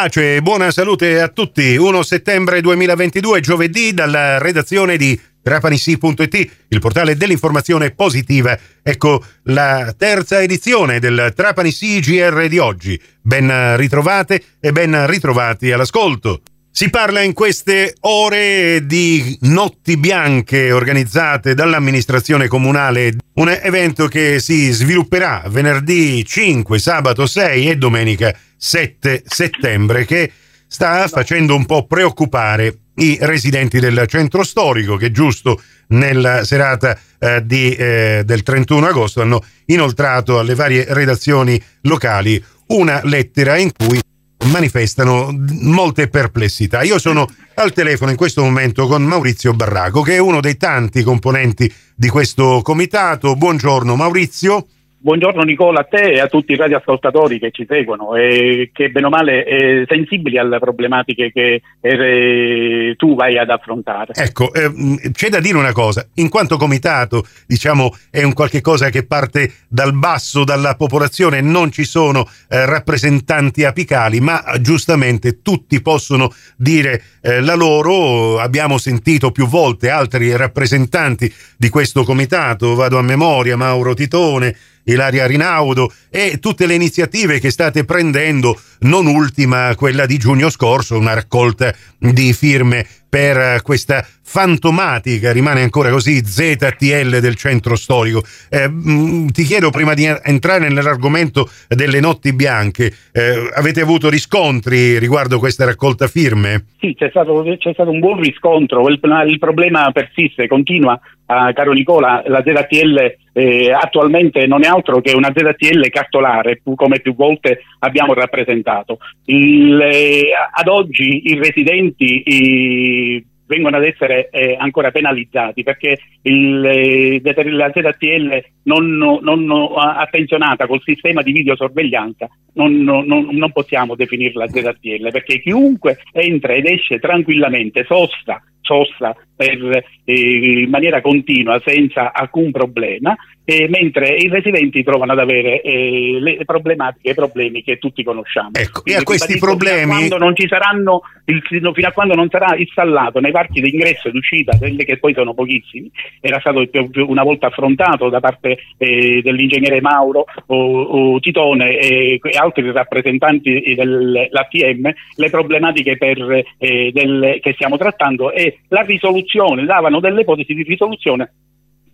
Pace e buona salute a tutti. 1 settembre 2022, giovedì, dalla redazione di trapanisi.it, il portale dell'informazione positiva. Ecco la terza edizione del Trapanisi GR di oggi. Ben ritrovate e ben ritrovati all'ascolto. Si parla in queste ore di notti bianche organizzate dall'amministrazione comunale, un evento che si svilupperà venerdì 5, sabato 6 e domenica 7 settembre che sta facendo un po' preoccupare i residenti del centro storico che giusto nella serata eh, di, eh, del 31 agosto hanno inoltrato alle varie redazioni locali una lettera in cui manifestano molte perplessità. Io sono al telefono in questo momento con Maurizio Barraco, che è uno dei tanti componenti di questo comitato. Buongiorno Maurizio. Buongiorno Nicola, a te e a tutti i radioascoltatori che ci seguono e che bene o male eh, sensibili alle problematiche che eh, tu vai ad affrontare. Ecco, eh, c'è da dire una cosa, in quanto comitato, diciamo, è un qualche cosa che parte dal basso, dalla popolazione, non ci sono eh, rappresentanti apicali, ma giustamente tutti possono dire eh, la loro, abbiamo sentito più volte altri rappresentanti di questo comitato, vado a memoria, Mauro Titone, Ilaria Rinaudo e tutte le iniziative che state prendendo, non ultima quella di giugno scorso, una raccolta di firme per questa fantomatica, rimane ancora così, ZTL del centro storico. Eh, mm, ti chiedo prima di entrare nell'argomento delle notti bianche, eh, avete avuto riscontri riguardo questa raccolta firme? Sì, c'è stato, c'è stato un buon riscontro, il, il problema persiste, continua, uh, caro Nicola, la ZTL eh, attualmente non è altro che una ZTL cartolare, come più volte abbiamo rappresentato. Il, eh, ad oggi i residenti i, vengono ad essere eh, ancora penalizzati perché il, eh, la ZTL non, non, attenzionata col sistema di videosorveglianza non, non, non possiamo definirla ZTL perché chiunque entra ed esce tranquillamente, sosta, sosta per, eh, in maniera continua senza alcun problema, eh, mentre i residenti trovano ad avere eh, le problematiche e i problemi che tutti conosciamo. Ecco, e a questi problemi... Fino a, quando non ci saranno, il, fino a quando non sarà installato nei parchi di ingresso ed uscita, quelli che poi sono pochissimi, era stato una volta affrontato da parte eh, dell'ingegnere Mauro o, o Titone e, e altri rappresentanti dell'ATM, le problematiche per, eh, del, che stiamo trattando e la risoluzione soluzione, davano delle ipotesi di risoluzione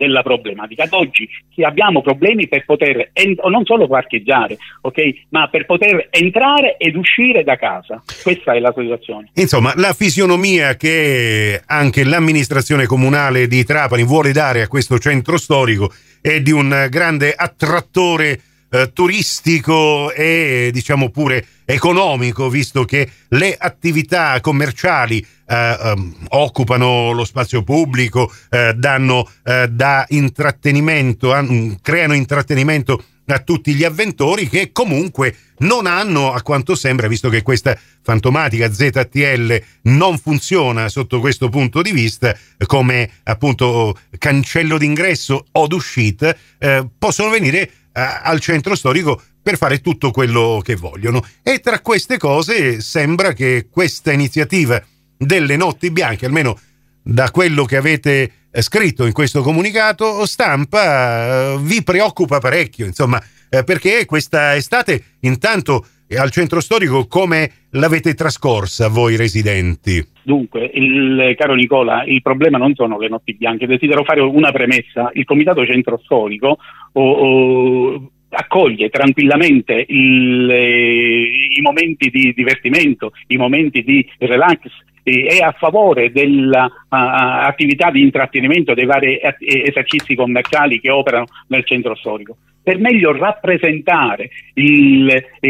della problematica. Ad oggi abbiamo problemi per poter en- non solo parcheggiare, okay, ma per poter entrare ed uscire da casa. Questa è la situazione. Insomma, la fisionomia che anche l'amministrazione comunale di Trapani vuole dare a questo centro storico è di un grande attrattore eh, turistico e diciamo pure economico, visto che le attività commerciali eh, um, occupano lo spazio pubblico, eh, danno eh, da intrattenimento, an- creano intrattenimento a tutti gli avventori che comunque non hanno, a quanto sembra, visto che questa fantomatica ZTL non funziona sotto questo punto di vista, come appunto cancello d'ingresso o d'uscita, eh, possono venire al centro storico per fare tutto quello che vogliono. E tra queste cose sembra che questa iniziativa delle notti bianche, almeno da quello che avete eh, scritto in questo comunicato stampa, eh, vi preoccupa parecchio, insomma, eh, perché questa estate intanto al centro storico come l'avete trascorsa voi residenti? Dunque, il, caro Nicola, il problema non sono le notti bianche, desidero fare una premessa. Il Comitato Centro Storico o, o, accoglie tranquillamente il, i momenti di divertimento, i momenti di relax e è a favore dell'attività uh, di intrattenimento dei vari esercizi commerciali che operano nel centro storico per meglio rappresentare il, eh,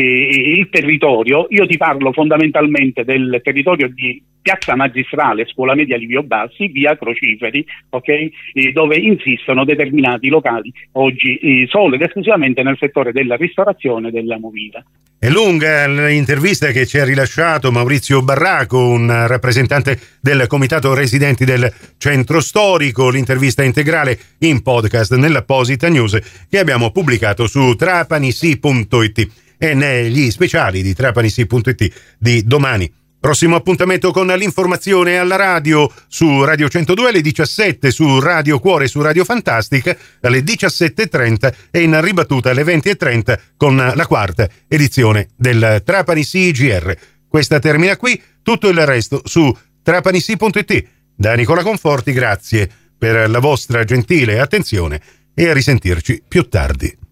il, territorio, io ti parlo fondamentalmente del territorio di Piazza Magistrale, Scuola Media Livio Bassi, via Crociferi, okay, eh, dove insistono determinati locali oggi eh, solo ed esclusivamente nel settore della ristorazione e della movida. È lunga l'intervista che ci ha rilasciato Maurizio Barraco, un rappresentante del Comitato Residenti del Centro Storico, l'intervista integrale in podcast nell'apposita news che abbiamo pubblicato su trapanisi.it. e negli speciali di trapanisi.it di domani. Prossimo appuntamento con l'informazione alla radio su Radio 102 alle 17, su Radio Cuore su Radio Fantastica alle 17.30 e in ribattuta alle 20.30 con la quarta edizione del Trapani CGR. Questa termina qui, tutto il resto su trapanisi.it. Da Nicola Conforti, grazie per la vostra gentile attenzione e a risentirci più tardi.